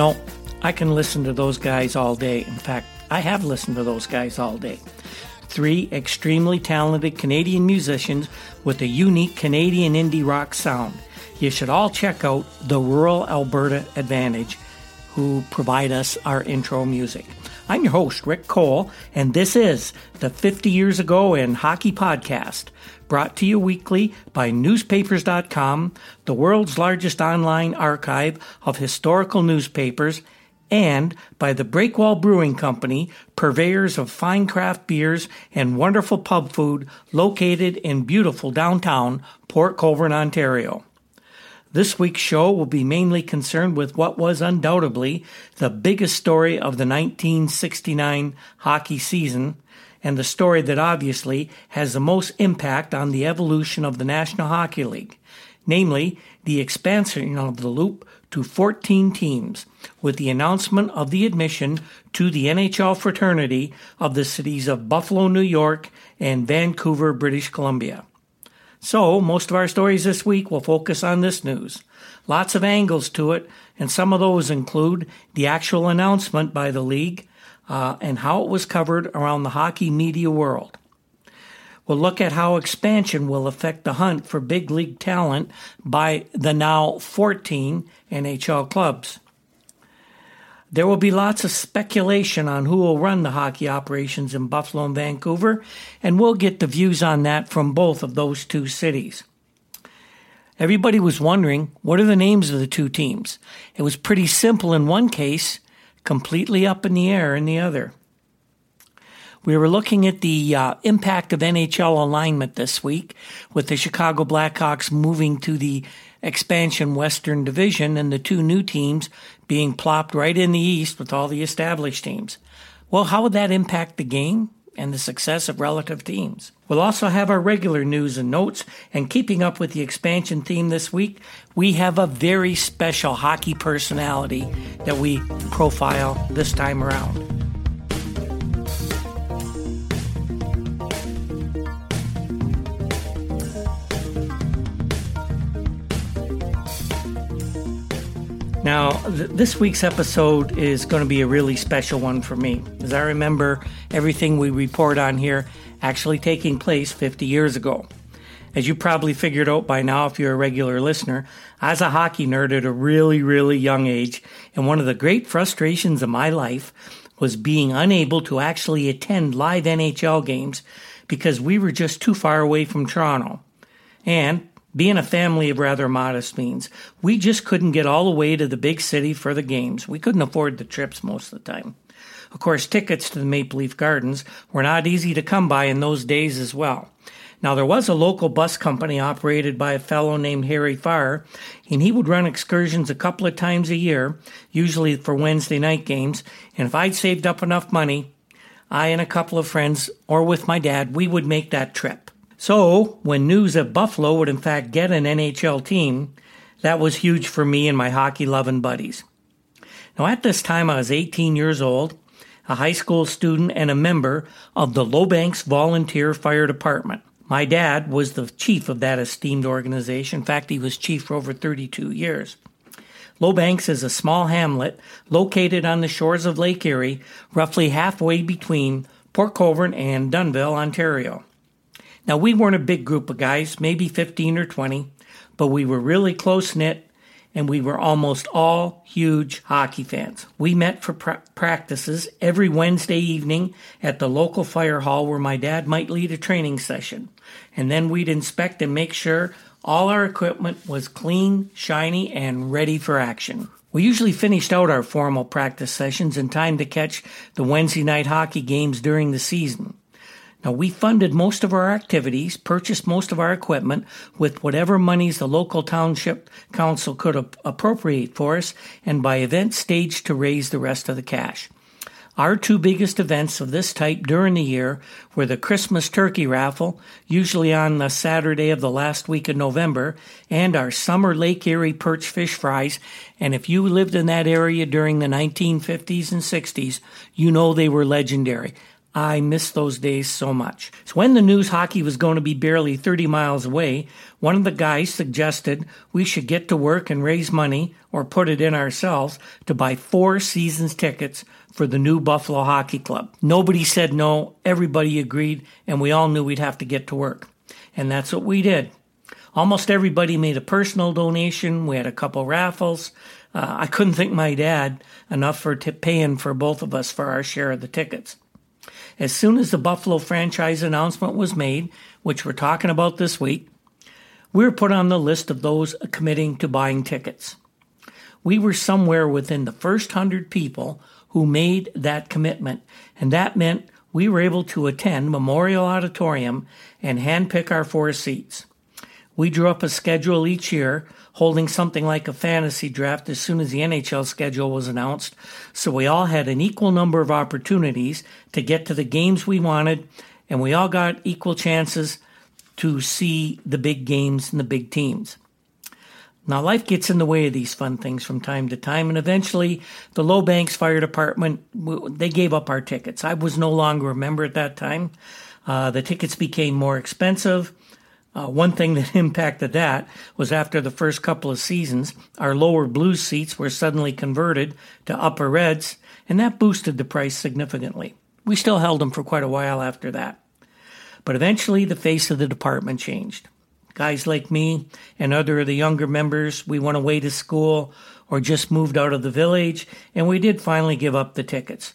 Know, I can listen to those guys all day. In fact, I have listened to those guys all day. Three extremely talented Canadian musicians with a unique Canadian indie rock sound. You should all check out the Rural Alberta Advantage, who provide us our intro music. I'm your host, Rick Cole, and this is the 50 Years Ago in Hockey podcast, brought to you weekly by newspapers.com, the world's largest online archive of historical newspapers, and by the Breakwall Brewing Company, purveyors of fine craft beers and wonderful pub food located in beautiful downtown Port Colborne, Ontario. This week's show will be mainly concerned with what was undoubtedly the biggest story of the 1969 hockey season, and the story that obviously has the most impact on the evolution of the National Hockey League, namely the expansion of the loop to 14 teams with the announcement of the admission to the NHL fraternity of the cities of Buffalo, New York and Vancouver, British Columbia. So, most of our stories this week will focus on this news. Lots of angles to it, and some of those include the actual announcement by the league uh, and how it was covered around the hockey media world. We'll look at how expansion will affect the hunt for big league talent by the now 14 NHL clubs. There will be lots of speculation on who will run the hockey operations in Buffalo and Vancouver, and we'll get the views on that from both of those two cities. Everybody was wondering what are the names of the two teams? It was pretty simple in one case, completely up in the air in the other. We were looking at the uh, impact of NHL alignment this week with the Chicago Blackhawks moving to the expansion Western Division and the two new teams being plopped right in the East with all the established teams. Well, how would that impact the game and the success of relative teams? We'll also have our regular news and notes, and keeping up with the expansion theme this week, we have a very special hockey personality that we profile this time around. Now, th- this week's episode is going to be a really special one for me, as I remember everything we report on here actually taking place 50 years ago. As you probably figured out by now if you're a regular listener, I was a hockey nerd at a really, really young age, and one of the great frustrations of my life was being unable to actually attend live NHL games because we were just too far away from Toronto. And being a family of rather modest means, we just couldn't get all the way to the big city for the games. We couldn't afford the trips most of the time. Of course, tickets to the Maple Leaf Gardens were not easy to come by in those days as well. Now, there was a local bus company operated by a fellow named Harry Farr, and he would run excursions a couple of times a year, usually for Wednesday night games. And if I'd saved up enough money, I and a couple of friends, or with my dad, we would make that trip. So, when news that Buffalo would in fact get an NHL team, that was huge for me and my hockey loving buddies. Now, at this time, I was 18 years old, a high school student, and a member of the Lowbanks Volunteer Fire Department. My dad was the chief of that esteemed organization. In fact, he was chief for over 32 years. Lowbanks is a small hamlet located on the shores of Lake Erie, roughly halfway between Port Colborne and Dunnville, Ontario. Now, we weren't a big group of guys, maybe 15 or 20, but we were really close knit and we were almost all huge hockey fans. We met for pra- practices every Wednesday evening at the local fire hall where my dad might lead a training session. And then we'd inspect and make sure all our equipment was clean, shiny, and ready for action. We usually finished out our formal practice sessions in time to catch the Wednesday night hockey games during the season. Now, we funded most of our activities, purchased most of our equipment with whatever monies the local township council could ap- appropriate for us, and by event staged to raise the rest of the cash. Our two biggest events of this type during the year were the Christmas turkey raffle, usually on the Saturday of the last week of November, and our summer Lake Erie perch fish fries. And if you lived in that area during the 1950s and 60s, you know they were legendary. I miss those days so much. So when the news hockey was going to be barely 30 miles away, one of the guys suggested we should get to work and raise money or put it in ourselves to buy four seasons tickets for the new Buffalo Hockey Club. Nobody said no, everybody agreed, and we all knew we'd have to get to work. And that's what we did. Almost everybody made a personal donation. We had a couple raffles. Uh, I couldn't thank my dad enough for t- paying for both of us for our share of the tickets. As soon as the Buffalo franchise announcement was made, which we're talking about this week, we were put on the list of those committing to buying tickets. We were somewhere within the first hundred people who made that commitment, and that meant we were able to attend Memorial Auditorium and handpick our four seats. We drew up a schedule each year holding something like a fantasy draft as soon as the NHL schedule was announced. So we all had an equal number of opportunities to get to the games we wanted, and we all got equal chances to see the big games and the big teams. Now, life gets in the way of these fun things from time to time, and eventually, the Low Banks Fire Department they gave up our tickets. I was no longer a member at that time. Uh, the tickets became more expensive. Uh, one thing that impacted that was after the first couple of seasons, our lower blue seats were suddenly converted to upper reds, and that boosted the price significantly. We still held them for quite a while after that. But eventually, the face of the department changed. Guys like me and other of the younger members, we went away to school or just moved out of the village, and we did finally give up the tickets.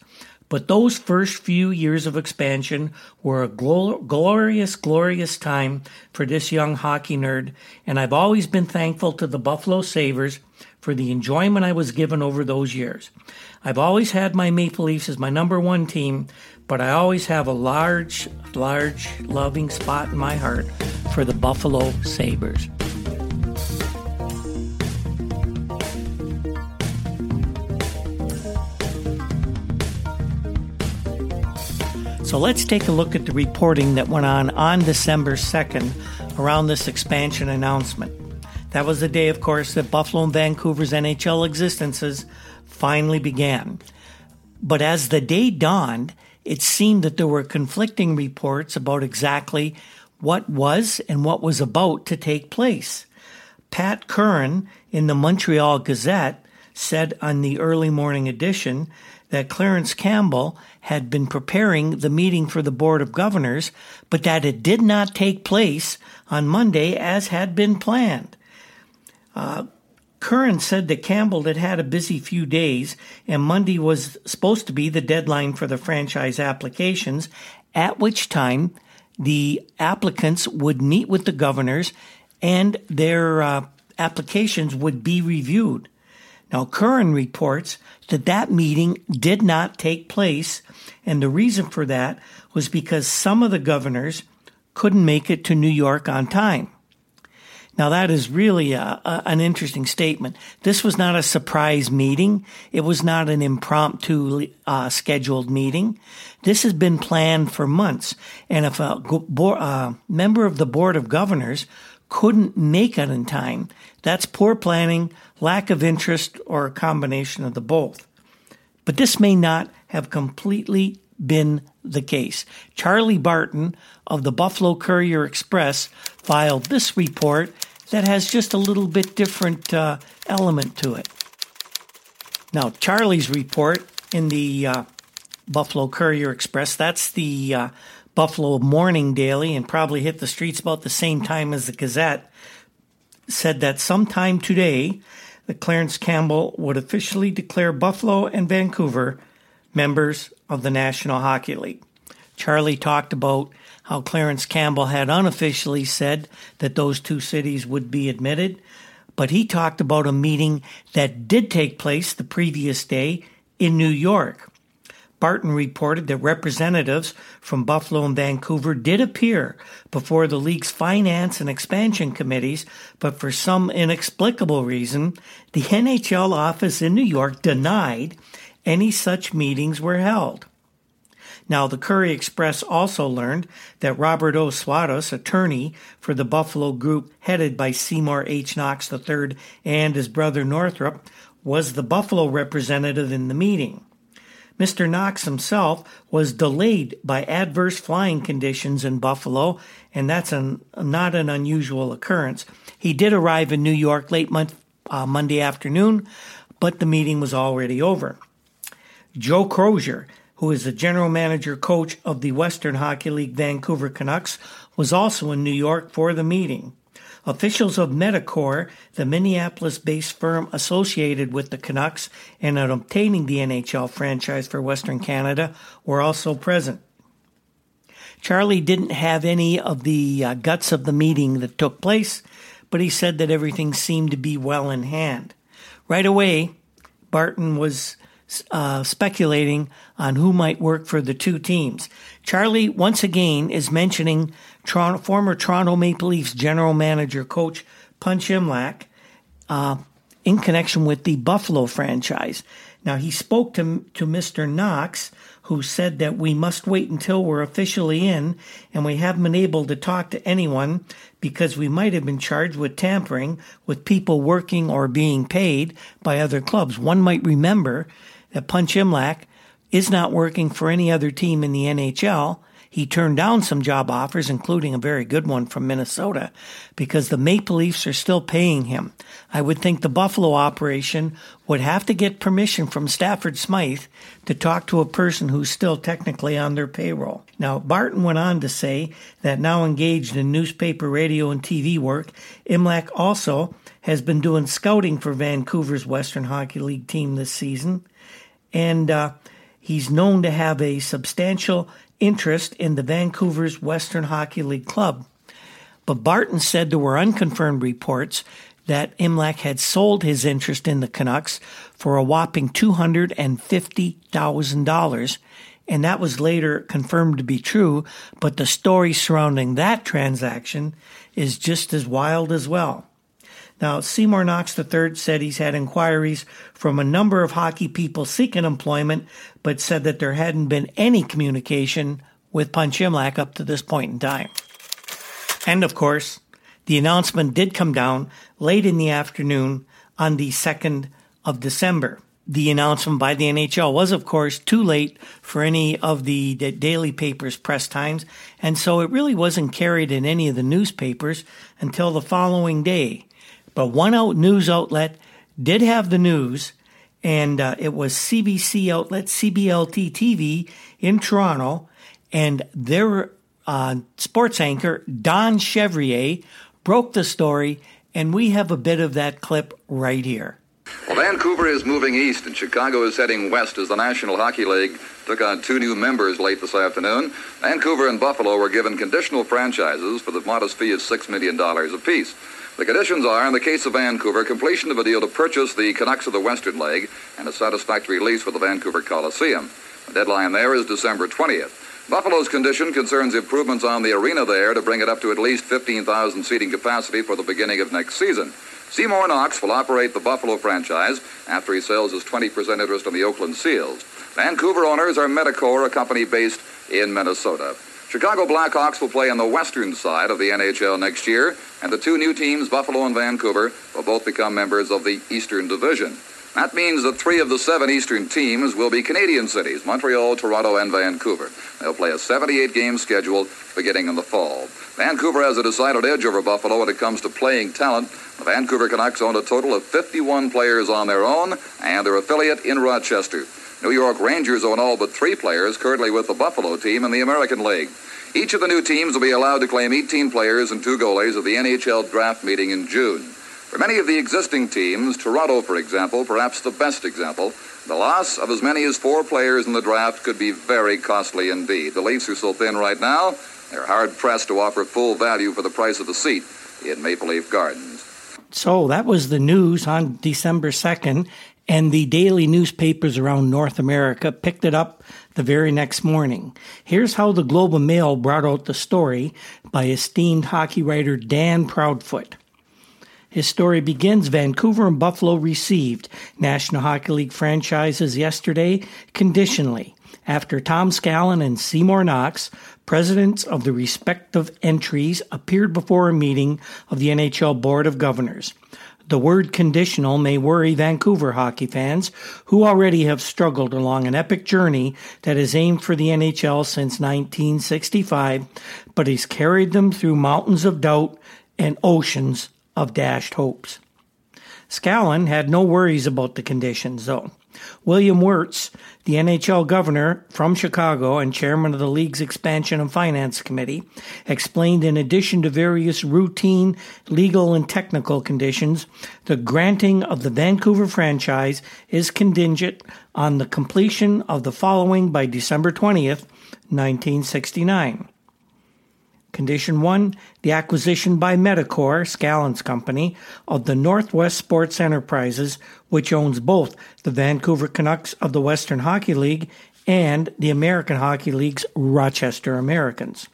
But those first few years of expansion were a glorious, glorious time for this young hockey nerd, and I've always been thankful to the Buffalo Sabres for the enjoyment I was given over those years. I've always had my Maple Leafs as my number one team, but I always have a large, large, loving spot in my heart for the Buffalo Sabres. So let's take a look at the reporting that went on on December 2nd around this expansion announcement. That was the day, of course, that Buffalo and Vancouver's NHL existences finally began. But as the day dawned, it seemed that there were conflicting reports about exactly what was and what was about to take place. Pat Curran in the Montreal Gazette said on the early morning edition that Clarence Campbell had been preparing the meeting for the Board of Governors, but that it did not take place on Monday as had been planned. Uh, Curran said that Campbell had had a busy few days, and Monday was supposed to be the deadline for the franchise applications, at which time the applicants would meet with the governors and their uh, applications would be reviewed. Now, Curran reports that that meeting did not take place, and the reason for that was because some of the governors couldn't make it to New York on time. Now, that is really a, a, an interesting statement. This was not a surprise meeting. It was not an impromptu uh, scheduled meeting. This has been planned for months. And if a uh, member of the Board of Governors couldn't make it in time, that's poor planning lack of interest, or a combination of the both. But this may not have completely been the case. Charlie Barton of the Buffalo Courier Express filed this report that has just a little bit different uh, element to it. Now, Charlie's report in the uh, Buffalo Courier Express, that's the uh, Buffalo Morning Daily, and probably hit the streets about the same time as the Gazette, said that sometime today, that Clarence Campbell would officially declare Buffalo and Vancouver members of the National Hockey League. Charlie talked about how Clarence Campbell had unofficially said that those two cities would be admitted, but he talked about a meeting that did take place the previous day in New York. Barton reported that representatives from Buffalo and Vancouver did appear before the league's finance and expansion committees, but for some inexplicable reason, the NHL office in New York denied any such meetings were held. Now, the Courier Express also learned that Robert O. Swados, attorney for the Buffalo Group headed by Seymour H. Knox III and his brother Northrop, was the Buffalo representative in the meeting. Mr. Knox himself was delayed by adverse flying conditions in Buffalo, and that's an, not an unusual occurrence. He did arrive in New York late month, uh, Monday afternoon, but the meeting was already over. Joe Crozier, who is the general manager coach of the Western Hockey League Vancouver Canucks, was also in New York for the meeting. Officials of Medicor, the Minneapolis based firm associated with the Canucks and in obtaining the NHL franchise for Western Canada, were also present. Charlie didn't have any of the uh, guts of the meeting that took place, but he said that everything seemed to be well in hand. Right away, Barton was uh, speculating on who might work for the two teams. Charlie, once again, is mentioning Toronto, former Toronto Maple Leafs general manager coach Punch Imlach uh, in connection with the Buffalo franchise. Now, he spoke to, to Mr. Knox, who said that we must wait until we're officially in and we haven't been able to talk to anyone because we might have been charged with tampering with people working or being paid by other clubs. One might remember that Punch Imlach is not working for any other team in the NHL. He turned down some job offers, including a very good one from Minnesota, because the Maple Leafs are still paying him. I would think the Buffalo operation would have to get permission from Stafford Smythe to talk to a person who's still technically on their payroll. Now, Barton went on to say that now engaged in newspaper, radio, and TV work, Imlach also has been doing scouting for Vancouver's Western Hockey League team this season and uh, he's known to have a substantial interest in the Vancouver's Western Hockey League club. But Barton said there were unconfirmed reports that Imlach had sold his interest in the Canucks for a whopping $250,000, and that was later confirmed to be true, but the story surrounding that transaction is just as wild as well. Now, Seymour Knox III said he's had inquiries from a number of hockey people seeking employment, but said that there hadn't been any communication with Punch Imlach up to this point in time. And of course, the announcement did come down late in the afternoon on the 2nd of December. The announcement by the NHL was, of course, too late for any of the daily papers' press times, and so it really wasn't carried in any of the newspapers until the following day. But one out news outlet did have the news, and uh, it was CBC outlet CBLT TV in Toronto, and their uh, sports anchor Don Chevrier broke the story, and we have a bit of that clip right here. Well, Vancouver is moving east, and Chicago is heading west as the National Hockey League took on two new members late this afternoon. Vancouver and Buffalo were given conditional franchises for the modest fee of $6 million apiece. The conditions are, in the case of Vancouver, completion of a deal to purchase the Canucks of the Western League and a satisfactory lease for the Vancouver Coliseum. The deadline there is December 20th. Buffalo's condition concerns improvements on the arena there to bring it up to at least 15,000 seating capacity for the beginning of next season. Seymour Knox will operate the Buffalo franchise after he sells his 20% interest in the Oakland Seals. Vancouver owners are Medicor, a company based in Minnesota. Chicago Blackhawks will play on the western side of the NHL next year, and the two new teams, Buffalo and Vancouver, will both become members of the Eastern Division. That means that three of the seven Eastern teams will be Canadian cities Montreal, Toronto, and Vancouver. They'll play a 78 game schedule beginning in the fall. Vancouver has a decided edge over Buffalo when it comes to playing talent. The Vancouver Canucks own a total of 51 players on their own and their affiliate in Rochester. New York Rangers own all but three players currently with the Buffalo team in the American League. Each of the new teams will be allowed to claim 18 players and two goalies at the NHL draft meeting in June. For many of the existing teams, Toronto, for example, perhaps the best example, the loss of as many as four players in the draft could be very costly indeed. The Leafs are so thin right now, they're hard pressed to offer full value for the price of a seat in Maple Leaf Gardens. So that was the news on December 2nd and the daily newspapers around North America picked it up the very next morning. Here's how the Globe and Mail brought out the story by esteemed hockey writer Dan Proudfoot. His story begins Vancouver and Buffalo received National Hockey League franchises yesterday conditionally after Tom Scallon and Seymour Knox, presidents of the respective entries, appeared before a meeting of the NHL Board of Governors. The word conditional may worry Vancouver hockey fans, who already have struggled along an epic journey that has aimed for the NHL since 1965, but has carried them through mountains of doubt and oceans of dashed hopes. Scallon had no worries about the conditions, though. William Wirtz, the NHL governor from Chicago and chairman of the league's Expansion and Finance Committee, explained in addition to various routine legal and technical conditions, the granting of the Vancouver franchise is contingent on the completion of the following by December 20th, 1969. Condition 1 the acquisition by Medicor, Scallon's company, of the Northwest Sports Enterprises, which owns both the Vancouver Canucks of the Western Hockey League and the American Hockey League's Rochester Americans.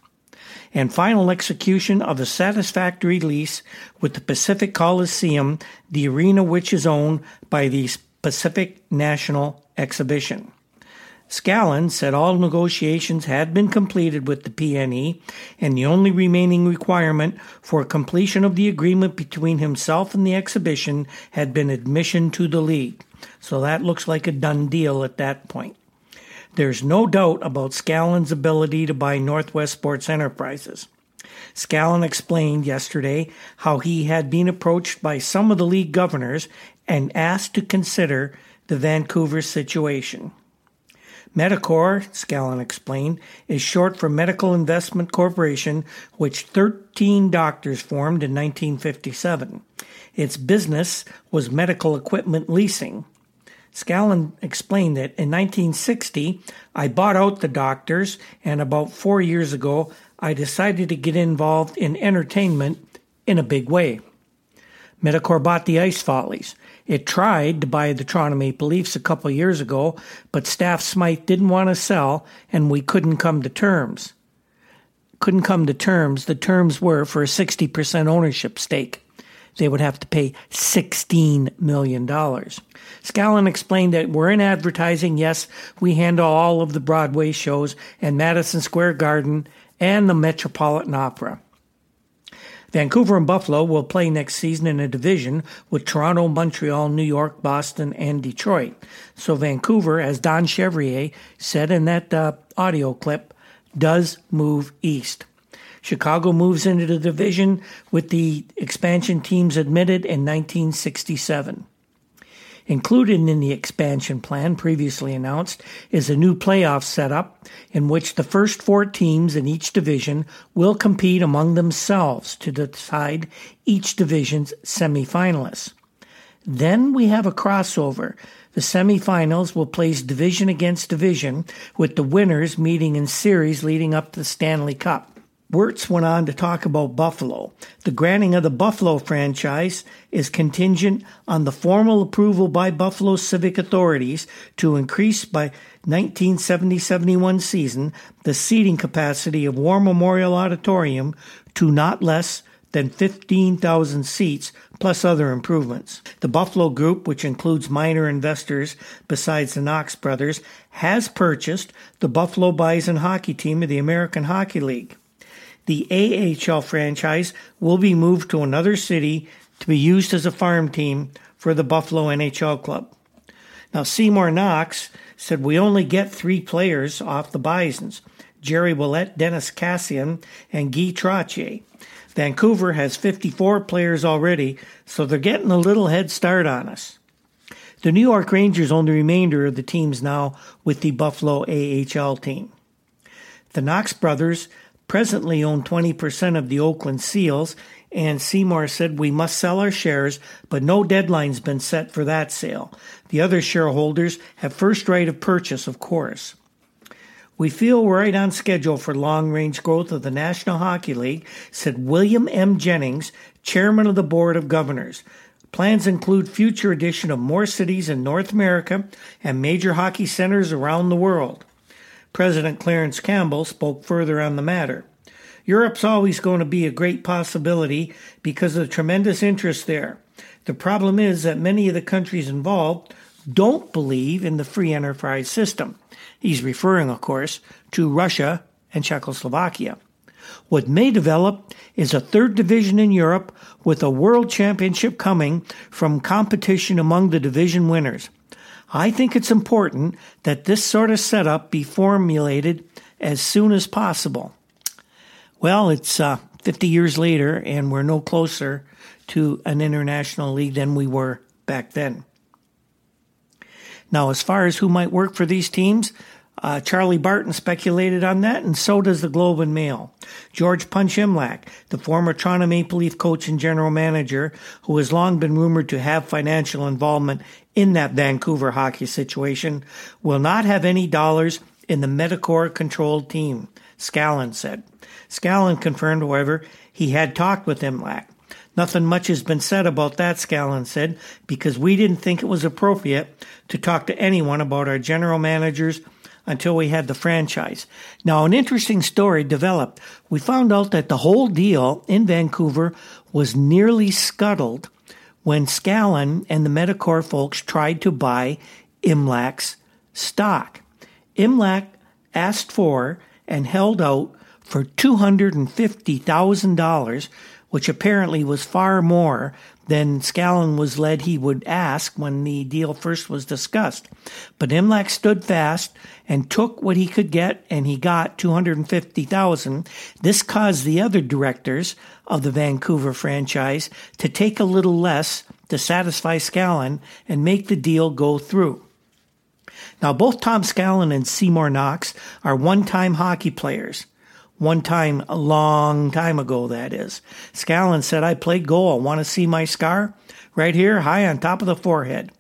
And final execution of a satisfactory lease with the Pacific Coliseum, the arena which is owned by the Pacific National Exhibition. Scallon said all negotiations had been completed with the PNE, and the only remaining requirement for completion of the agreement between himself and the exhibition had been admission to the league. So that looks like a done deal at that point. There's no doubt about Scallon's ability to buy Northwest Sports Enterprises. Scallon explained yesterday how he had been approached by some of the league governors and asked to consider the Vancouver situation. Medicor, Scallon explained, is short for Medical Investment Corporation, which 13 doctors formed in 1957. Its business was medical equipment leasing. Scallon explained that in 1960, I bought out the doctors, and about four years ago, I decided to get involved in entertainment in a big way. Medicor bought the Ice Follies. It tried to buy the Toronto Maple Leafs a couple years ago, but Staff Smythe didn't want to sell, and we couldn't come to terms. Couldn't come to terms. The terms were for a 60% ownership stake. They would have to pay $16 million. Scallon explained that we're in advertising. Yes, we handle all of the Broadway shows and Madison Square Garden and the Metropolitan Opera. Vancouver and Buffalo will play next season in a division with Toronto, Montreal, New York, Boston, and Detroit. So Vancouver, as Don Chevrier said in that uh, audio clip, does move east. Chicago moves into the division with the expansion teams admitted in 1967. Included in the expansion plan previously announced is a new playoff setup in which the first four teams in each division will compete among themselves to decide each division's semifinalists. Then we have a crossover. The semifinals will place division against division, with the winners meeting in series leading up to the Stanley Cup. Wirtz went on to talk about Buffalo. The granting of the Buffalo franchise is contingent on the formal approval by Buffalo civic authorities to increase by 1970-71 season the seating capacity of War Memorial Auditorium to not less than 15,000 seats plus other improvements. The Buffalo Group, which includes minor investors besides the Knox brothers, has purchased the Buffalo Bison hockey team of the American Hockey League the AHL franchise will be moved to another city to be used as a farm team for the Buffalo NHL club. Now, Seymour Knox said we only get three players off the Bisons Jerry Willett, Dennis Kassian, and Guy Trottier. Vancouver has 54 players already, so they're getting a little head start on us. The New York Rangers own the remainder of the teams now with the Buffalo AHL team. The Knox brothers presently own 20% of the Oakland Seals, and Seymour said we must sell our shares, but no deadline's been set for that sale. The other shareholders have first right of purchase, of course. We feel we're right on schedule for long range growth of the National Hockey League, said William M. Jennings, chairman of the Board of Governors. Plans include future addition of more cities in North America and major hockey centers around the world. President Clarence Campbell spoke further on the matter. Europe's always going to be a great possibility because of the tremendous interest there. The problem is that many of the countries involved don't believe in the free enterprise system. He's referring, of course, to Russia and Czechoslovakia. What may develop is a third division in Europe with a world championship coming from competition among the division winners. I think it's important that this sort of setup be formulated as soon as possible. Well, it's uh, 50 years later, and we're no closer to an international league than we were back then. Now, as far as who might work for these teams, uh, Charlie Barton speculated on that, and so does the Globe and Mail. George Punch Imlach, the former Toronto Maple Leaf coach and general manager, who has long been rumored to have financial involvement in that Vancouver hockey situation, will not have any dollars in the Medicor controlled team, Scallon said. Scallon confirmed, however, he had talked with Imlach. Nothing much has been said about that, Scallon said, because we didn't think it was appropriate to talk to anyone about our general managers until we had the franchise. Now, an interesting story developed. We found out that the whole deal in Vancouver was nearly scuttled when Scallon and the Medicor folks tried to buy Imlach's stock. Imlach asked for and held out for $250,000 which apparently was far more than Scallon was led he would ask when the deal first was discussed. But Imlach stood fast and took what he could get, and he got 250,000. This caused the other directors of the Vancouver franchise to take a little less to satisfy Scallon and make the deal go through. Now, both Tom Scallon and Seymour Knox are one time hockey players. One time, a long time ago, that is. Scallon said, I played goal. Want to see my scar? Right here, high on top of the forehead.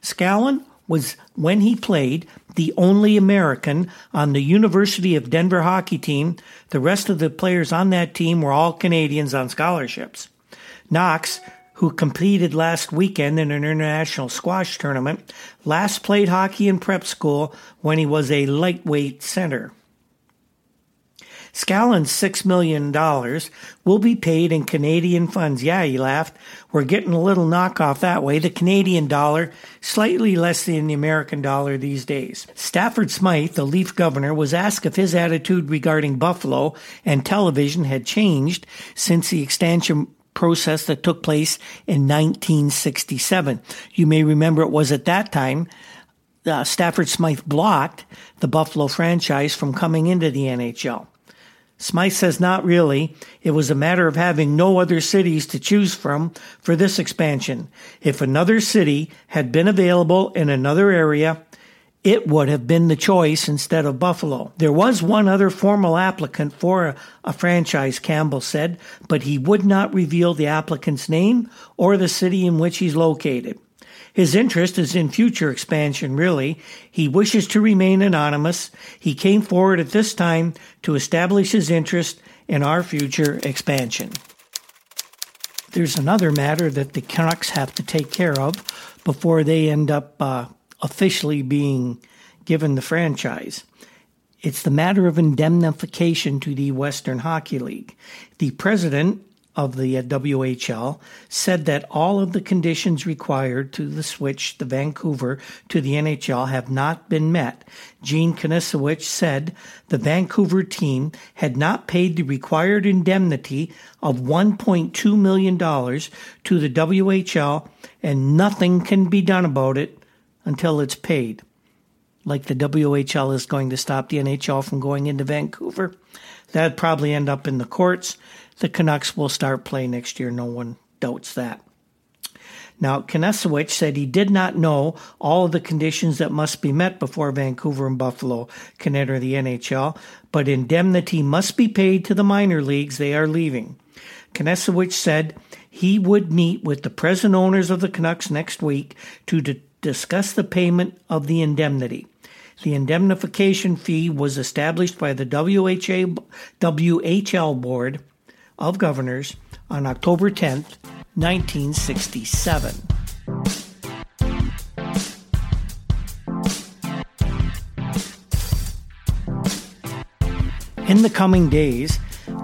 Scallon was, when he played, the only American on the University of Denver hockey team. The rest of the players on that team were all Canadians on scholarships. Knox, who competed last weekend in an international squash tournament, last played hockey in prep school when he was a lightweight center. Scallon's $6 million will be paid in Canadian funds. Yeah, he laughed. We're getting a little knockoff that way. The Canadian dollar, slightly less than the American dollar these days. Stafford Smythe, the Leaf governor, was asked if his attitude regarding Buffalo and television had changed since the extension process that took place in 1967. You may remember it was at that time uh, Stafford Smythe blocked the Buffalo franchise from coming into the NHL. Smythe says not really. It was a matter of having no other cities to choose from for this expansion. If another city had been available in another area, it would have been the choice instead of Buffalo. There was one other formal applicant for a, a, franchise, Campbell said, but he would not reveal the applicant's name or the city in which he's located. His interest is in future expansion, really. He wishes to remain anonymous. He came forward at this time to establish his interest in our future expansion. There's another matter that the Canucks have to take care of before they end up uh, officially being given the franchise. It's the matter of indemnification to the Western Hockey League. The president of the uh, WHL said that all of the conditions required to the switch the Vancouver to the NHL have not been met. Gene Kunasewicz said the Vancouver team had not paid the required indemnity of $1.2 million to the WHL and nothing can be done about it until it's paid. Like the WHL is going to stop the NHL from going into Vancouver. That'd probably end up in the courts the Canucks will start play next year. No one doubts that. Now, Kunasewicz said he did not know all the conditions that must be met before Vancouver and Buffalo can enter the NHL, but indemnity must be paid to the minor leagues they are leaving. Kunasewicz said he would meet with the present owners of the Canucks next week to discuss the payment of the indemnity. The indemnification fee was established by the WHA, WHL board of Governors on October 10th, 1967. In the coming days,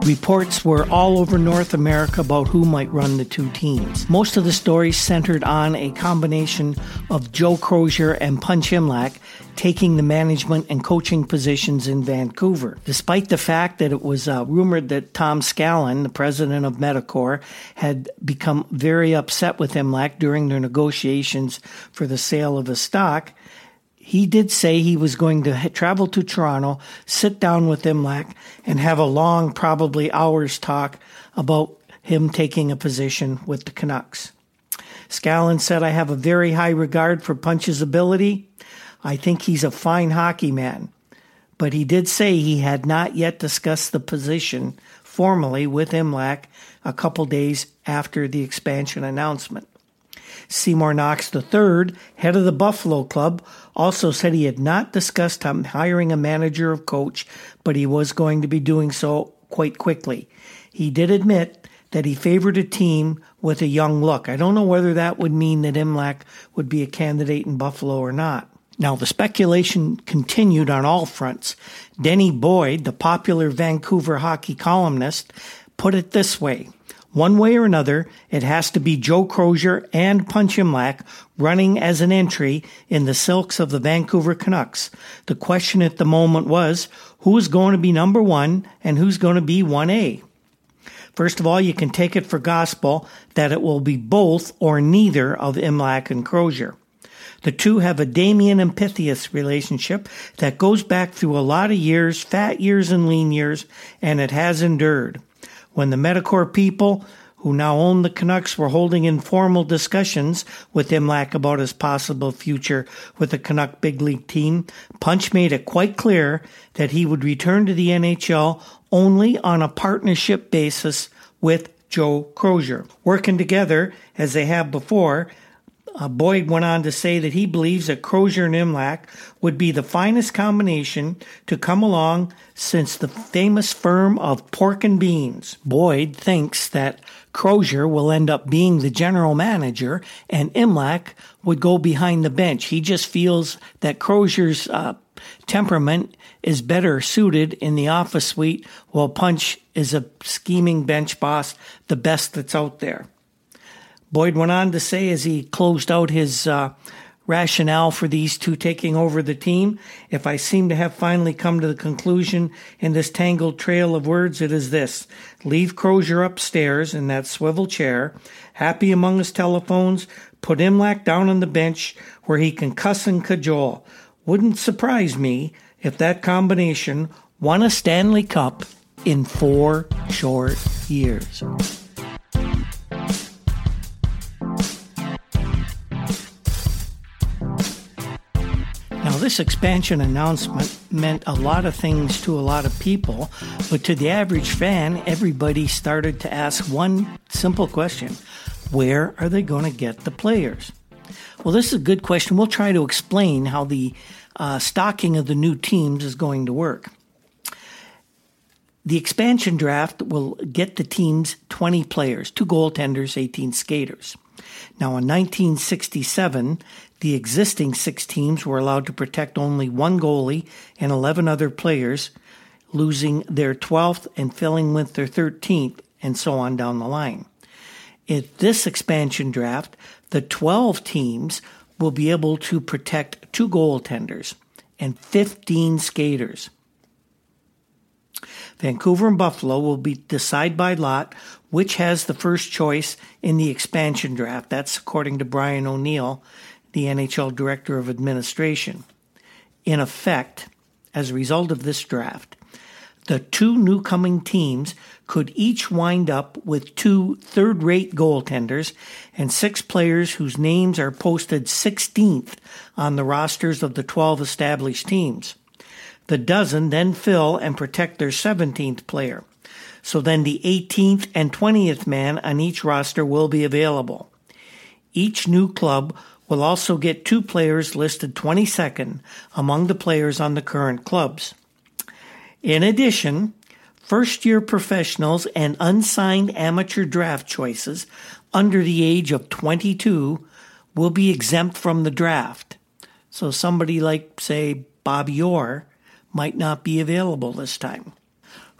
Reports were all over North America about who might run the two teams. Most of the stories centered on a combination of Joe Crozier and Punch Imlach taking the management and coaching positions in Vancouver. Despite the fact that it was uh, rumored that Tom Scallon, the president of Medicor, had become very upset with Imlach during their negotiations for the sale of his stock, he did say he was going to travel to Toronto, sit down with Imlach, and have a long, probably hours talk about him taking a position with the Canucks. Scallon said, I have a very high regard for Punch's ability. I think he's a fine hockey man. But he did say he had not yet discussed the position formally with Imlach a couple days after the expansion announcement. Seymour Knox III, head of the Buffalo Club, also said he had not discussed hiring a manager or coach, but he was going to be doing so quite quickly. He did admit that he favored a team with a young look. I don't know whether that would mean that Imlach would be a candidate in Buffalo or not. Now, the speculation continued on all fronts. Denny Boyd, the popular Vancouver hockey columnist, put it this way one way or another, it has to be Joe Crozier and Punch Imlach running as an entry in the silks of the Vancouver Canucks. The question at the moment was who's going to be number one and who's going to be 1A. First of all, you can take it for gospel that it will be both or neither of Imlach and Crozier. The two have a Damon and Pythias relationship that goes back through a lot of years, fat years and lean years, and it has endured. When the Medicor people who now own the Canucks were holding informal discussions with Imlach about his possible future with the Canuck big league team, Punch made it quite clear that he would return to the NHL only on a partnership basis with Joe Crozier. Working together, as they have before, uh, Boyd went on to say that he believes that Crozier and Imlach would be the finest combination to come along since the famous firm of Pork and Beans. Boyd thinks that Crozier will end up being the general manager and Imlach would go behind the bench. He just feels that Crozier's uh, temperament is better suited in the office suite while Punch is a scheming bench boss, the best that's out there. Boyd went on to say as he closed out his uh, rationale for these two taking over the team, if I seem to have finally come to the conclusion in this tangled trail of words, it is this. Leave Crozier upstairs in that swivel chair, happy among his telephones, put Imlach down on the bench where he can cuss and cajole. Wouldn't surprise me if that combination won a Stanley Cup in four short years. This expansion announcement meant a lot of things to a lot of people, but to the average fan, everybody started to ask one simple question Where are they going to get the players? Well, this is a good question. We'll try to explain how the uh, stocking of the new teams is going to work. The expansion draft will get the teams 20 players, two goaltenders, 18 skaters. Now, in 1967, the existing six teams were allowed to protect only one goalie and 11 other players, losing their 12th and filling with their 13th, and so on down the line. In this expansion draft, the 12 teams will be able to protect two goaltenders and 15 skaters. Vancouver and Buffalo will be decide by lot which has the first choice in the expansion draft. That's according to Brian O'Neill, the NHL Director of Administration. In effect, as a result of this draft, the two new coming teams could each wind up with two third rate goaltenders and six players whose names are posted 16th on the rosters of the 12 established teams. The dozen then fill and protect their 17th player. So then the 18th and 20th man on each roster will be available. Each new club will also get two players listed 22nd among the players on the current clubs. In addition, first year professionals and unsigned amateur draft choices under the age of 22 will be exempt from the draft. So somebody like, say, Bobby Orr might not be available this time.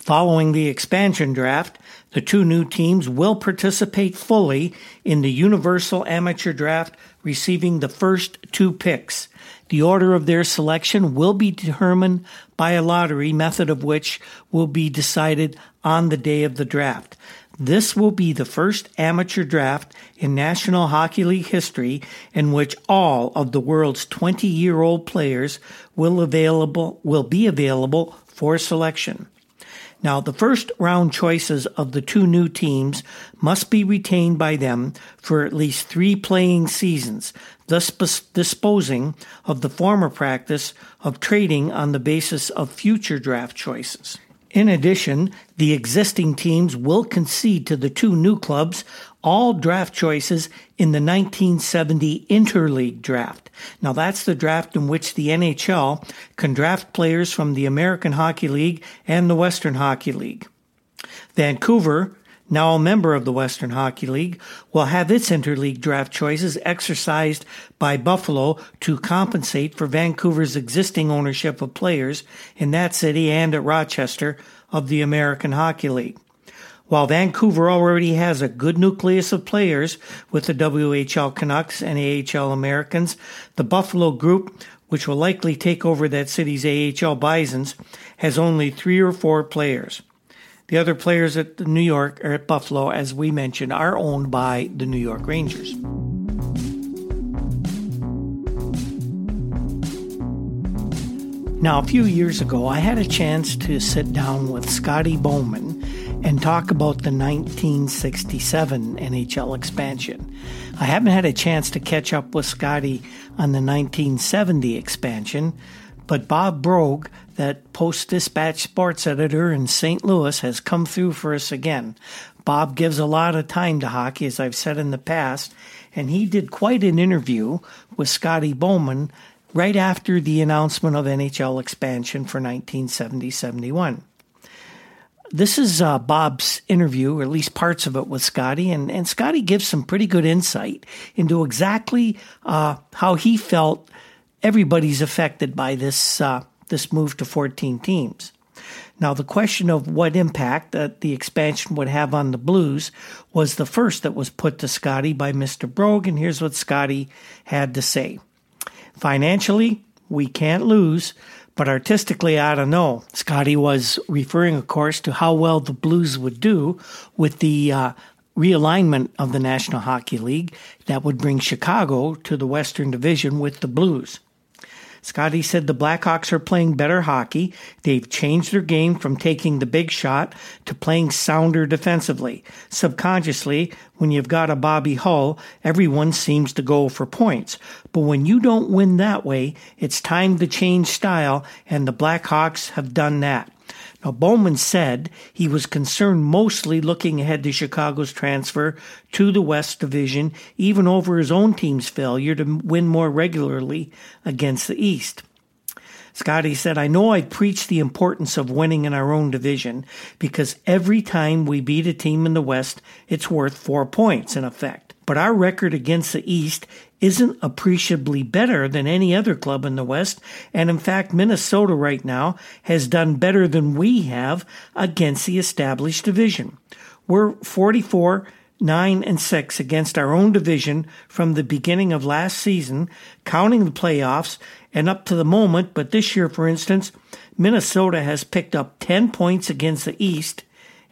Following the expansion draft, the two new teams will participate fully in the Universal Amateur Draft, receiving the first two picks. The order of their selection will be determined by a lottery, method of which will be decided on the day of the draft. This will be the first amateur draft in National Hockey League history in which all of the world's 20-year-old players will available will be available for selection. Now, the first round choices of the two new teams must be retained by them for at least three playing seasons, thus disposing of the former practice of trading on the basis of future draft choices. In addition, the existing teams will concede to the two new clubs all draft choices in the 1970 Interleague draft. Now that's the draft in which the NHL can draft players from the American Hockey League and the Western Hockey League. Vancouver, now a member of the Western Hockey League, will have its interleague draft choices exercised by Buffalo to compensate for Vancouver's existing ownership of players in that city and at Rochester of the American Hockey League. While Vancouver already has a good nucleus of players with the WHL Canucks and AHL Americans, the Buffalo group, which will likely take over that city's AHL Bisons, has only three or four players. The other players at New York or at Buffalo, as we mentioned, are owned by the New York Rangers. Now, a few years ago, I had a chance to sit down with Scotty Bowman and talk about the 1967 NHL expansion. I haven't had a chance to catch up with Scotty on the 1970 expansion, but Bob Broeg, that Post Dispatch sports editor in St. Louis, has come through for us again. Bob gives a lot of time to hockey, as I've said in the past, and he did quite an interview with Scotty Bowman right after the announcement of NHL expansion for 1970 71. This is uh, Bob's interview, or at least parts of it, with Scotty, and, and Scotty gives some pretty good insight into exactly uh, how he felt everybody's affected by this uh, this move to 14 teams. Now, the question of what impact that the expansion would have on the Blues was the first that was put to Scotty by Mr. Broeg, and here's what Scotty had to say. Financially, we can't lose, but artistically, I don't know. Scotty was referring, of course, to how well the Blues would do with the uh, realignment of the National Hockey League that would bring Chicago to the Western Division with the Blues. Scotty said the Blackhawks are playing better hockey. They've changed their game from taking the big shot to playing sounder defensively. Subconsciously, when you've got a Bobby Hull, everyone seems to go for points. But when you don't win that way, it's time to change style, and the Blackhawks have done that. Now, Bowman said he was concerned mostly looking ahead to Chicago's transfer to the West Division, even over his own team's failure to win more regularly against the East. Scotty said, I know I preach the importance of winning in our own division because every time we beat a team in the West, it's worth four points in effect. But our record against the East isn't appreciably better than any other club in the West. And in fact, Minnesota right now has done better than we have against the established division. We're 44 9 and 6 against our own division from the beginning of last season, counting the playoffs and up to the moment. But this year, for instance, Minnesota has picked up 10 points against the East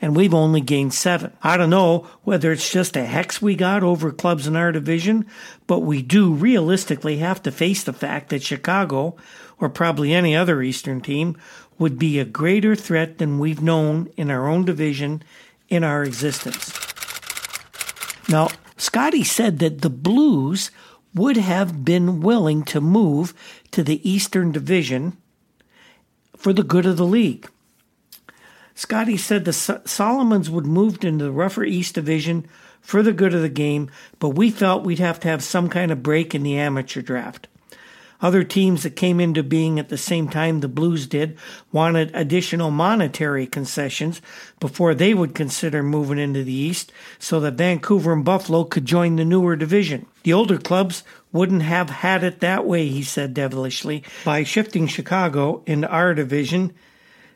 and we've only gained seven. I don't know whether it's just a hex we got over clubs in our division, but we do realistically have to face the fact that Chicago, or probably any other Eastern team, would be a greater threat than we've known in our own division in our existence. Now, Scotty said that the Blues would have been willing to move to the Eastern Division for the good of the league. Scotty said the Salomons would move into the rougher East Division for the good of the game, but we felt we'd have to have some kind of break in the amateur draft. Other teams that came into being at the same time the Blues did wanted additional monetary concessions before they would consider moving into the East so that Vancouver and Buffalo could join the newer division. The older clubs wouldn't have had it that way, he said devilishly. By shifting Chicago into our division,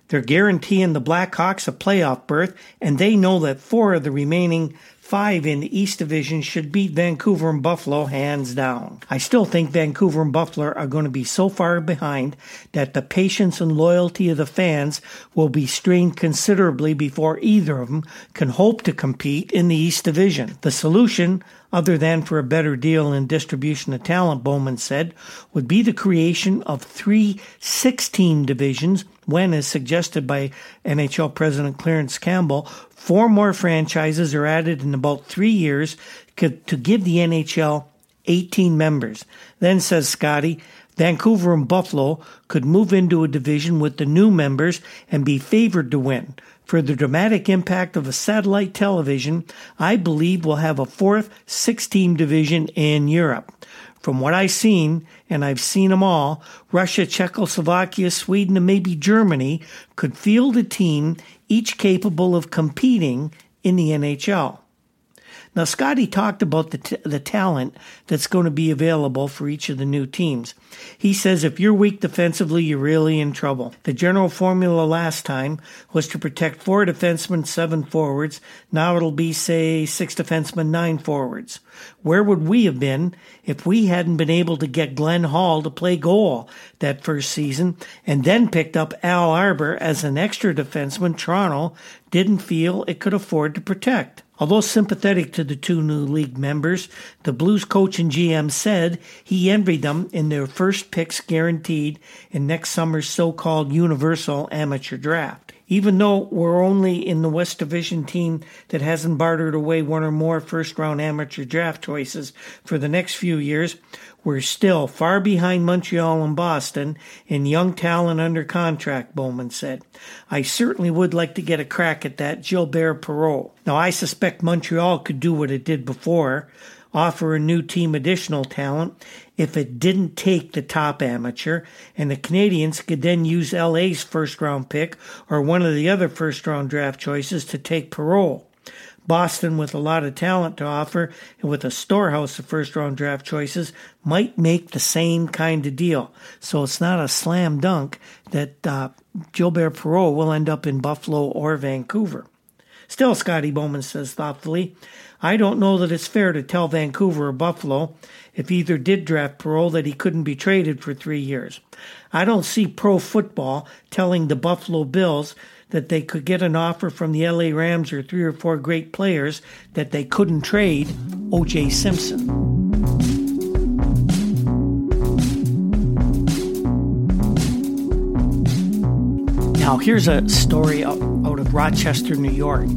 They're guaranteeing the Blackhawks a playoff berth, and they know that four of the remaining five in the East Division should beat Vancouver and Buffalo hands down. I still think Vancouver and Buffalo are going to be so far behind that the patience and loyalty of the fans will be strained considerably before either of them can hope to compete in the East Division. The solution other than for a better deal in distribution of talent, Bowman said, would be the creation of three 16 divisions when, as suggested by NHL President Clarence Campbell, four more franchises are added in about three years to give the NHL 18 members. Then, says Scotty, Vancouver and Buffalo could move into a division with the new members and be favored to win. For the dramatic impact of a satellite television, I believe we'll have a fourth six team division in Europe. From what I've seen, and I've seen them all, Russia, Czechoslovakia, Sweden, and maybe Germany could field a team each capable of competing in the NHL. Now, Scotty talked about the, t- the talent that's going to be available for each of the new teams. He says if you're weak defensively, you're really in trouble. The general formula last time was to protect four defensemen, seven forwards. Now it'll be, say, six defensemen, nine forwards. Where would we have been if we hadn't been able to get Glenn Hall to play goal that first season and then picked up Al Arbour as an extra defenseman Toronto didn't feel it could afford to protect? Although sympathetic to the two new league members, the Blues coach and GM said he envied them in their first picks guaranteed in next summer's so called universal amateur draft. Even though we're only in the West Division team that hasn't bartered away one or more first round amateur draft choices for the next few years, we're still far behind Montreal and Boston in young talent under contract, Bowman said. I certainly would like to get a crack at that Gilbert Perreault. Now, I suspect Montreal could do what it did before, offer a new team additional talent if it didn't take the top amateur, and the Canadiens could then use LA's first round pick or one of the other first round draft choices to take Perreault. Boston, with a lot of talent to offer and with a storehouse of first round draft choices, might make the same kind of deal. So it's not a slam dunk that uh, Gilbert Perreault will end up in Buffalo or Vancouver. Still, Scotty Bowman says thoughtfully, I don't know that it's fair to tell Vancouver or Buffalo, if either did draft Perreault, that he couldn't be traded for three years. I don't see pro football telling the Buffalo Bills that they could get an offer from the LA Rams or three or four great players that they couldn't trade OJ Simpson. Now, here's a story out, of Rochester, New York.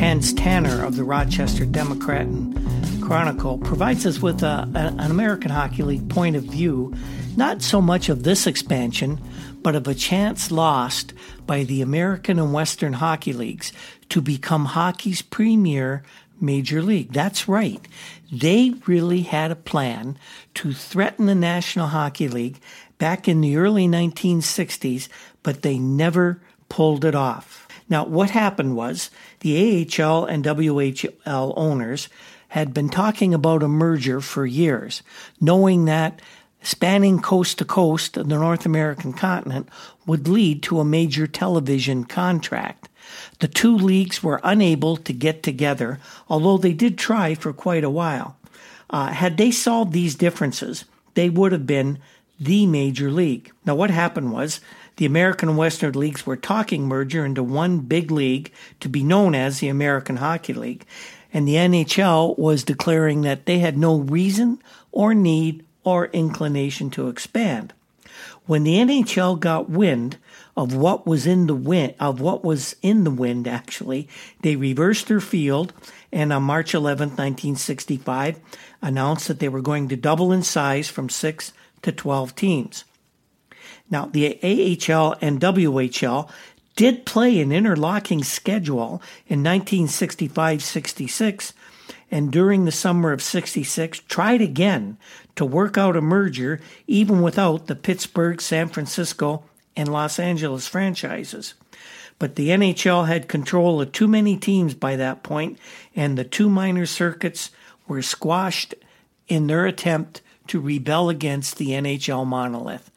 Hans Tanner of the Rochester Democrat and Chronicle provides us with a, an American Hockey League point of view, not so much of this expansion, but of a chance lost by the American and Western Hockey Leagues to become hockey's premier major league. That's right. They really had a plan to threaten the National Hockey League back in the early 1960s, but they never pulled it off. Now, what happened was the AHL and WHL owners had been talking about a merger for years, knowing that spanning coast to coast of the North American continent would lead to a major television contract. The two leagues were unable to get together, although they did try for quite a while. Uh, had they solved these differences, they would have been the major league. Now, what happened was the American Western leagues were talking merger into one big league to be known as the American Hockey League, and the NHL was declaring that they had no reason or need or inclination to expand. When the NHL got wind of what was in the wind, of what was in the wind, actually, they reversed their field and on March 11, 1965, announced that they were going to double in size from six to 12 teams. Now, the AHL and WHL did play an interlocking schedule in 1965 66 and during the summer of 66 tried again to work out a merger even without the Pittsburgh, San Francisco, and Los Angeles franchises. But the NHL had control of too many teams by that point, and the two minor circuits were squashed in their attempt to rebel against the NHL monolith.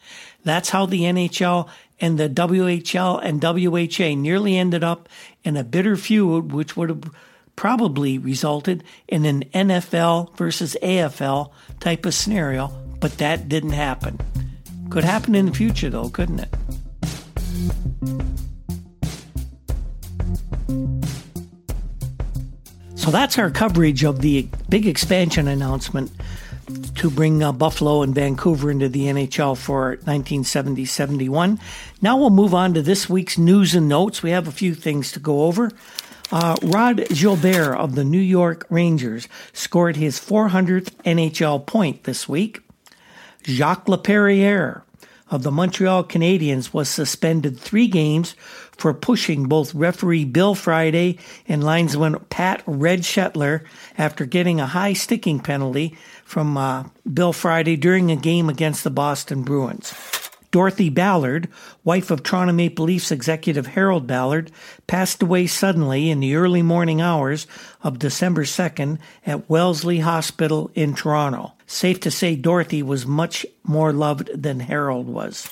That's how the NHL and the WHL and WHA nearly ended up in a bitter feud, which would have probably resulted in an NFL versus AFL type of scenario, but that didn't happen. Could happen in the future, though, couldn't it? So that's our coverage of the big expansion announcement to bring uh, Buffalo and Vancouver into the NHL for 1970 71. Now we'll move on to this week's news and notes. We have a few things to go over. Uh, Rod Gilbert of the New York Rangers scored his 400th NHL point this week. Jacques Laperriere of the Montreal Canadiens was suspended three games for pushing both referee Bill Friday and linesman Pat Red Shetler after getting a high sticking penalty from uh, Bill Friday during a game against the Boston Bruins. Dorothy Ballard, wife of Toronto Maple Leafs executive Harold Ballard, passed away suddenly in the early morning hours of December 2nd at Wellesley Hospital in Toronto. Safe to say Dorothy was much more loved than Harold was.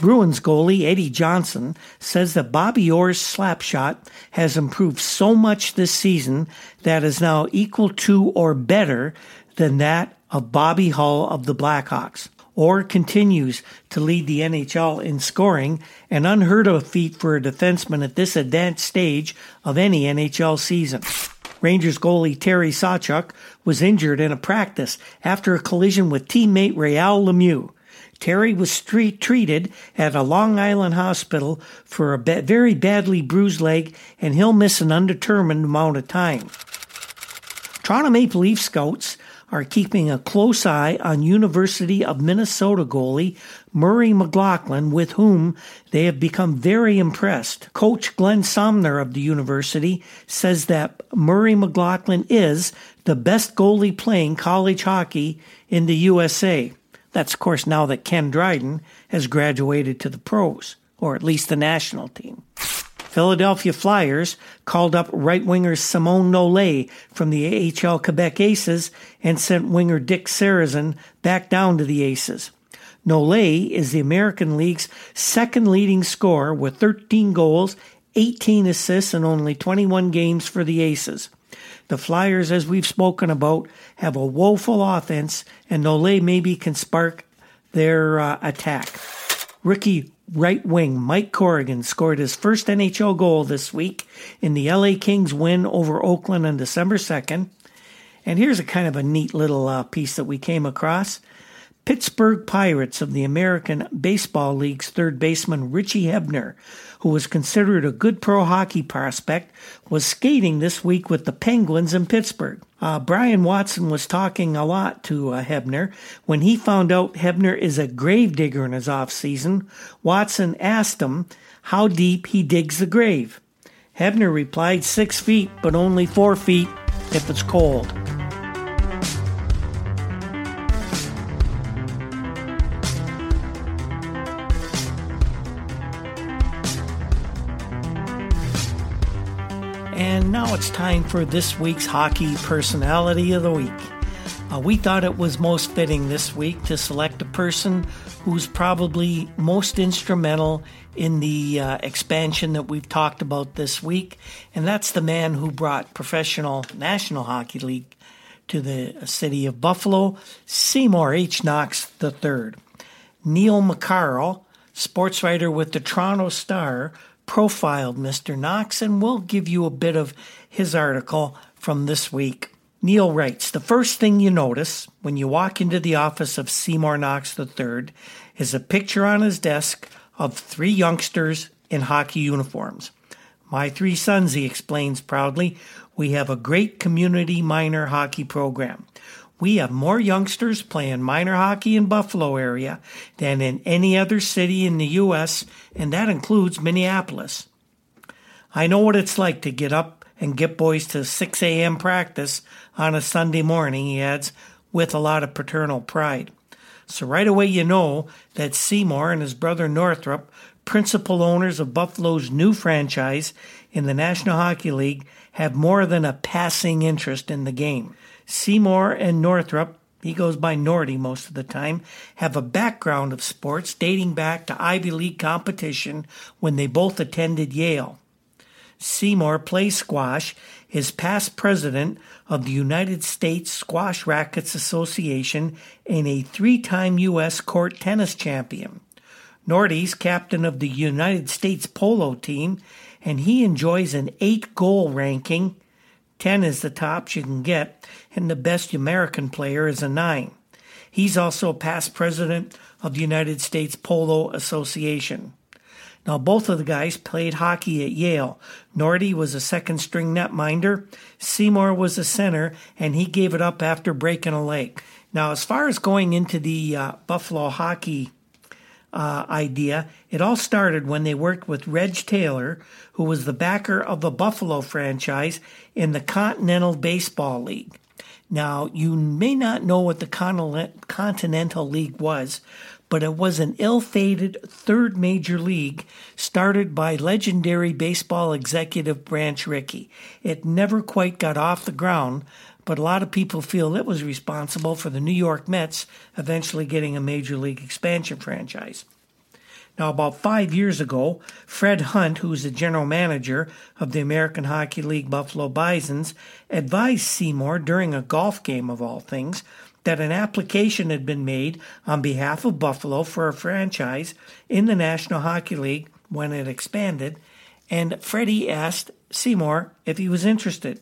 Bruins goalie Eddie Johnston says that Bobby Orr's slap shot has improved so much this season that is now equal to or better than that of Bobby Hull of the Blackhawks. Orr continues to lead the NHL in scoring, an unheard of feat for a defenseman at this advanced stage of any NHL season. Rangers goalie Terry Sawchuk was injured in a practice after a collision with teammate Real Lemieux. Terry was street treated at a Long Island hospital for a ba- very badly bruised leg, and he'll miss an undetermined amount of time. Toronto Maple Leaf scouts are keeping a close eye on University of Minnesota goalie Murray McLachlan, with whom they have become very impressed. Coach Glen Sonmor of the university says that Murray McLachlan is the best goalie playing college hockey in the USA. That's, of course, now that Ken Dryden has graduated to the pros, or at least the national team. Philadelphia Flyers called up right winger Simon Nolet from the AHL Quebec Aces and sent winger Dick Sarrazin back down to the Aces. Nolet is the American League's second leading scorer with 13 goals, 18 assists, and only 21 games for the Aces. The Flyers, as we've spoken about, have a woeful offense, and Nolet maybe can spark their uh, attack. Rookie right wing Mike Corrigan scored his first NHL goal this week in the LA Kings win over Oakland on December 2nd. And here's a kind of a neat little uh, piece that we came across. Pittsburgh Pirates of the American Baseball League's third baseman Richie Hebner, who was considered a good pro hockey prospect, was skating this week with the Penguins in Pittsburgh. Uh, Brian Watson was talking a lot to uh, Hebner. When he found out Hebner is a gravedigger in his off season, Watson asked him how deep he digs the grave. Hebner replied six feet, but only four feet if it's cold. Now it's time for this week's Hockey Personality of the Week. Uh, we thought it was most fitting this week to select a person who's probably most instrumental in the uh, expansion that we've talked about this week, and that's the man who brought professional National Hockey League to the city of Buffalo, Seymour H. Knox III. Neil McCarl, sports writer with the Toronto Star, profiled Mr. Knox, and we'll give you a bit of his article from this week. Neil writes The first thing you notice when you walk into the office of Seymour Knox III is a picture on his desk of three youngsters in hockey uniforms. My three sons, he explains proudly, we have a great community minor hockey program. We have more youngsters playing minor hockey in Buffalo area than in any other city in the U.S., and that includes Minneapolis. I know what it's like to get up and get boys to 6 a.m. practice on a Sunday morning, he adds, with a lot of paternal pride. So right away you know that Seymour and his brother Northrop, principal owners of Buffalo's new franchise in the National Hockey League, have more than a passing interest in the game. Seymour and Northrop he goes by Nordy most of the time, have a background of sports dating back to Ivy League competition when they both attended Yale. Seymour plays squash, is past president of the United States Squash Rackets Association, and a three time U.S. court tennis champion. Nordy's captain of the United States polo team, and he enjoys an eight goal ranking. 10 is the tops you can get, and the best American player is a 9. He's also a past president of the United States Polo Association. Now, both of the guys played hockey at Yale. Nordy was a second string netminder. Seymour was a center, and he gave it up after breaking a leg. Now, as far as going into the uh, Buffalo hockey uh, idea, it all started when they worked with Reg Taylor, who was the backer of the Buffalo franchise in the Continental Baseball League. Now, you may not know what the Continental League was, but it was an ill fated third major league started by legendary baseball executive Branch Rickey. It never quite got off the ground, but a lot of people feel it was responsible for the New York Mets eventually getting a major league expansion franchise. Now, about five years ago, Fred Hunt, who was the general manager of the American Hockey League Buffalo Bisons, advised Seymour during a golf game of all things that an application had been made on behalf of Buffalo for a franchise in the National Hockey League when it expanded, and Freddie asked Seymour if he was interested.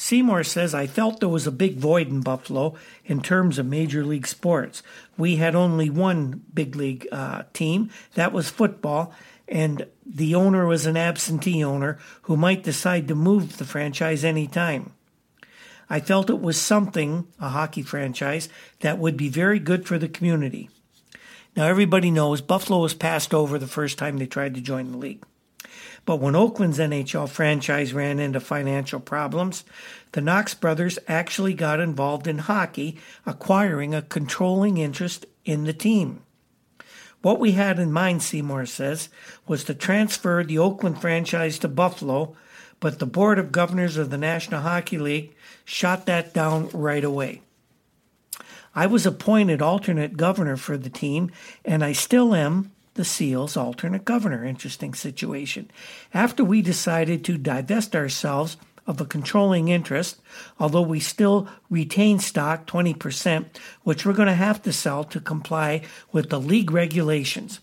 Seymour says, I felt there was a big void in Buffalo in terms of major league sports. We had only one big league uh, team, that was football, and the owner was an absentee owner who might decide to move the franchise any time. I felt it was something, a hockey franchise, that would be very good for the community. Now, everybody knows Buffalo was passed over the first time they tried to join the league. But when Oakland's NHL franchise ran into financial problems, the Knox brothers actually got involved in hockey, acquiring a controlling interest in the team. What we had in mind, Seymour says, was to transfer the Oakland franchise to Buffalo, but the Board of Governors of the National Hockey League shot that down right away. I was appointed alternate governor for the team, and I still am the SEAL's alternate governor. Interesting situation. After we decided to divest ourselves of a controlling interest, although we still retain stock 20%, which we're going to have to sell to comply with the league regulations.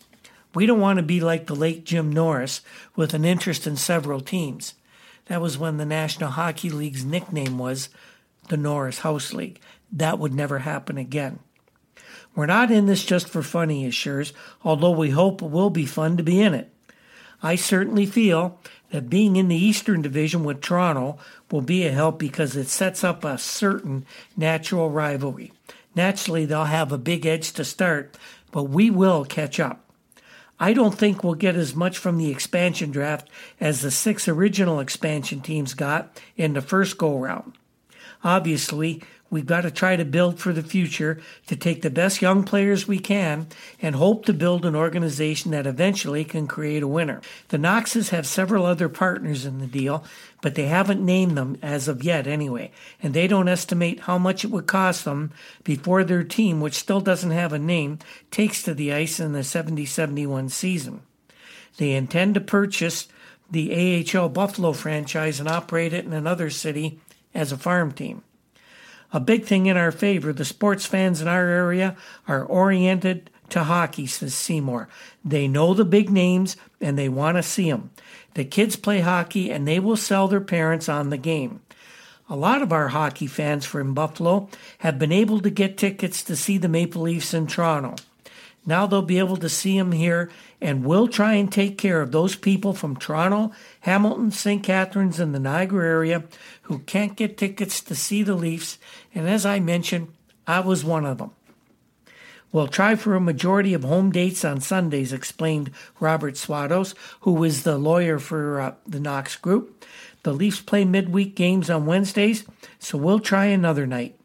We don't want to be like the late Jim Norris with an interest in several teams. That was when the National Hockey League's nickname was the Norris House League. That would never happen again. We're not in this just for fun, he assures, although we hope it will be fun to be in it. I certainly feel that being in the Eastern Division with Toronto will be a help because it sets up a certain natural rivalry. Naturally, they'll have a big edge to start, but we will catch up. I don't think we'll get as much from the expansion draft as the six original expansion teams got in the first go round. Obviously, we've got to try to build for the future to take the best young players we can and hope to build an organization that eventually can create a winner. The Knoxes have several other partners in the deal, but they haven't named them as of yet anyway, and they don't estimate how much it would cost them before their team, which still doesn't have a name, takes to the ice in the 70 71 season. They intend to purchase the AHL Buffalo franchise and operate it in another city as a farm team. A big thing in our favor, the sports fans in our area are oriented to hockey, says Seymour. They know the big names and they want to see them. The kids play hockey and they will sell their parents on the game. A lot of our hockey fans from Buffalo have been able to get tickets to see the Maple Leafs in Toronto. Now they'll be able to see them here, and we'll try and take care of those people from Toronto, Hamilton, St. Catharines, and the Niagara area who can't get tickets to see the Leafs. And as I mentioned, I was one of them. We'll try for a majority of home dates on Sundays, explained Robert Swados, who was the lawyer for uh, the Knox Group. The Leafs play midweek games on Wednesdays, so we'll try another night.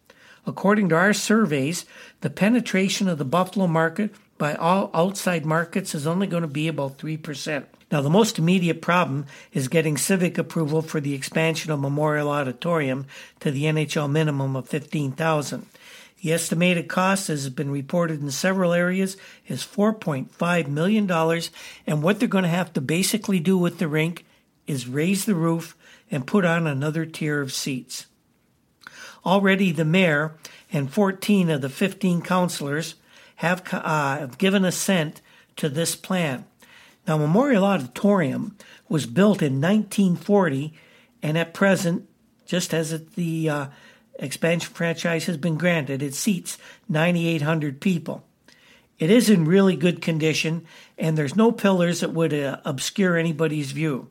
According to our surveys, the penetration of the Buffalo market by all outside markets is only going to be about 3%. Now, the most immediate problem is getting civic approval for the expansion of Memorial Auditorium to the NHL minimum of 15,000. The estimated cost, as has been reported in several areas, is $4.5 million. And what they're going to have to basically do with the rink is raise the roof and put on another tier of seats. Already, the mayor and 14 of the 15 councilors have, uh, have given assent to this plan. Now, Memorial Auditorium was built in 1940, and at present, just as the uh, expansion franchise has been granted. It seats 9,800 people. It is in really good condition, and there's no pillars that would uh, obscure anybody's view.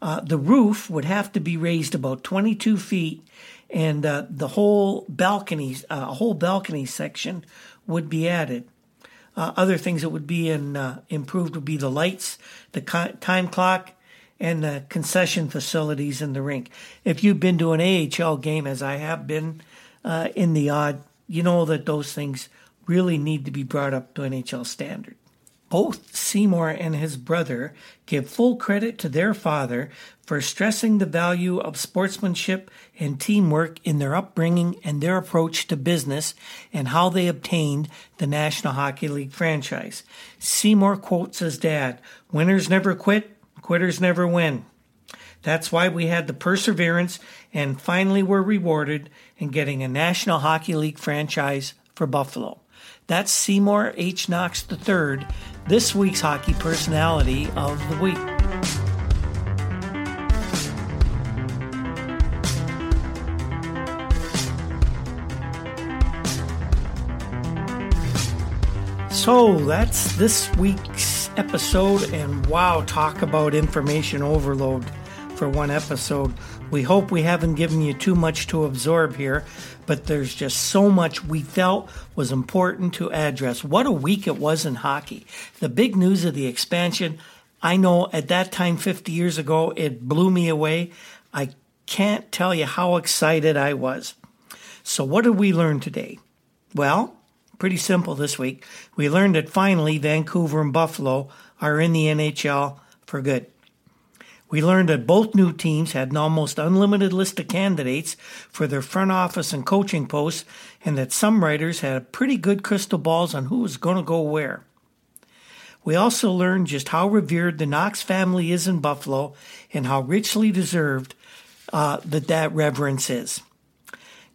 Uh, the roof would have to be raised about 22 feet, and uh, the whole balcony, uh, a whole balcony section, would be added. Uh, other things that would be in, uh, improved would be the lights, the co- time clock, and the concession facilities in the rink. If you've been to an AHL game, as I have been uh, in the odd, you know that those things really need to be brought up to NHL standard. Both Seymour and his brother give full credit to their father for stressing the value of sportsmanship and teamwork in their upbringing and their approach to business and how they obtained the National Hockey League franchise. Seymour quotes his dad Winners never quit, Quitters never win. That's why we had the perseverance and finally were rewarded in getting a National Hockey League franchise for Buffalo. That's Seymour H. Knox III, this week's hockey personality of the week. So that's this week's episode, and wow, talk about information overload for one episode. We hope we haven't given you too much to absorb here, but there's just so much we felt was important to address. What a week it was in hockey. The big news of the expansion, I know at that time 50 years ago, it blew me away. I can't tell you how excited I was. So, what did we learn today? Well, pretty simple this week. We learned that finally Vancouver and Buffalo are in the NHL for good. We learned that both new teams had an almost unlimited list of candidates for their front office and coaching posts, and that some writers had pretty good crystal balls on who was going to go where. We also learned just how revered the Knox family is in Buffalo and how richly deserved uh, that that reverence is.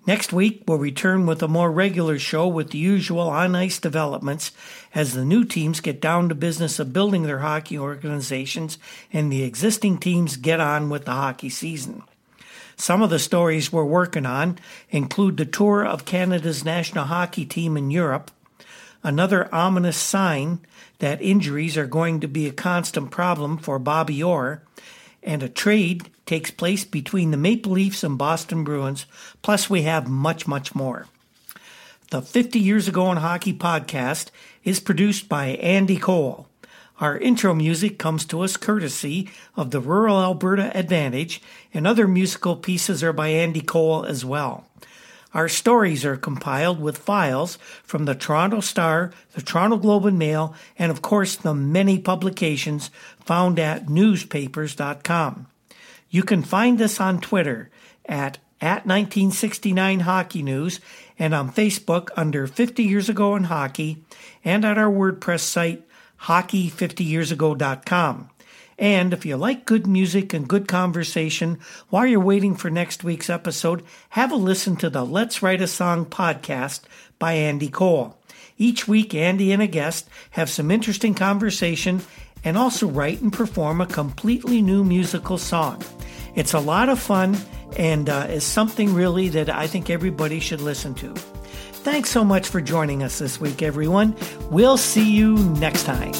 Next week, we'll return with a more regular show with the usual on ice developments as the new teams get down to business of building their hockey organizations and the existing teams get on with the hockey season. Some of the stories we're working on include the tour of Canada's national hockey team in Europe, another ominous sign that injuries are going to be a constant problem for Bobby Orr, and a trade takes place between the Maple Leafs and Boston Bruins. Plus, we have much, much more. The 50 Years Ago in Hockey podcast is produced by Andy Cole. Our intro music comes to us courtesy of the Rural Alberta Advantage, and other musical pieces are by Andy Cole as well. Our stories are compiled with files from the Toronto Star, the Toronto Globe and Mail, and of course the many publications found at newspapers.com. You can find us on Twitter at at 1969 Hockey News and on Facebook under 50 Years Ago in Hockey and at our WordPress site hockey50yearsago.com. And if you like good music and good conversation while you're waiting for next week's episode, have a listen to the Let's Write a Song podcast by Andy Cole. Each week, Andy and a guest have some interesting conversation and also write and perform a completely new musical song. It's a lot of fun and uh, is something really that I think everybody should listen to. Thanks so much for joining us this week, everyone. We'll see you next time.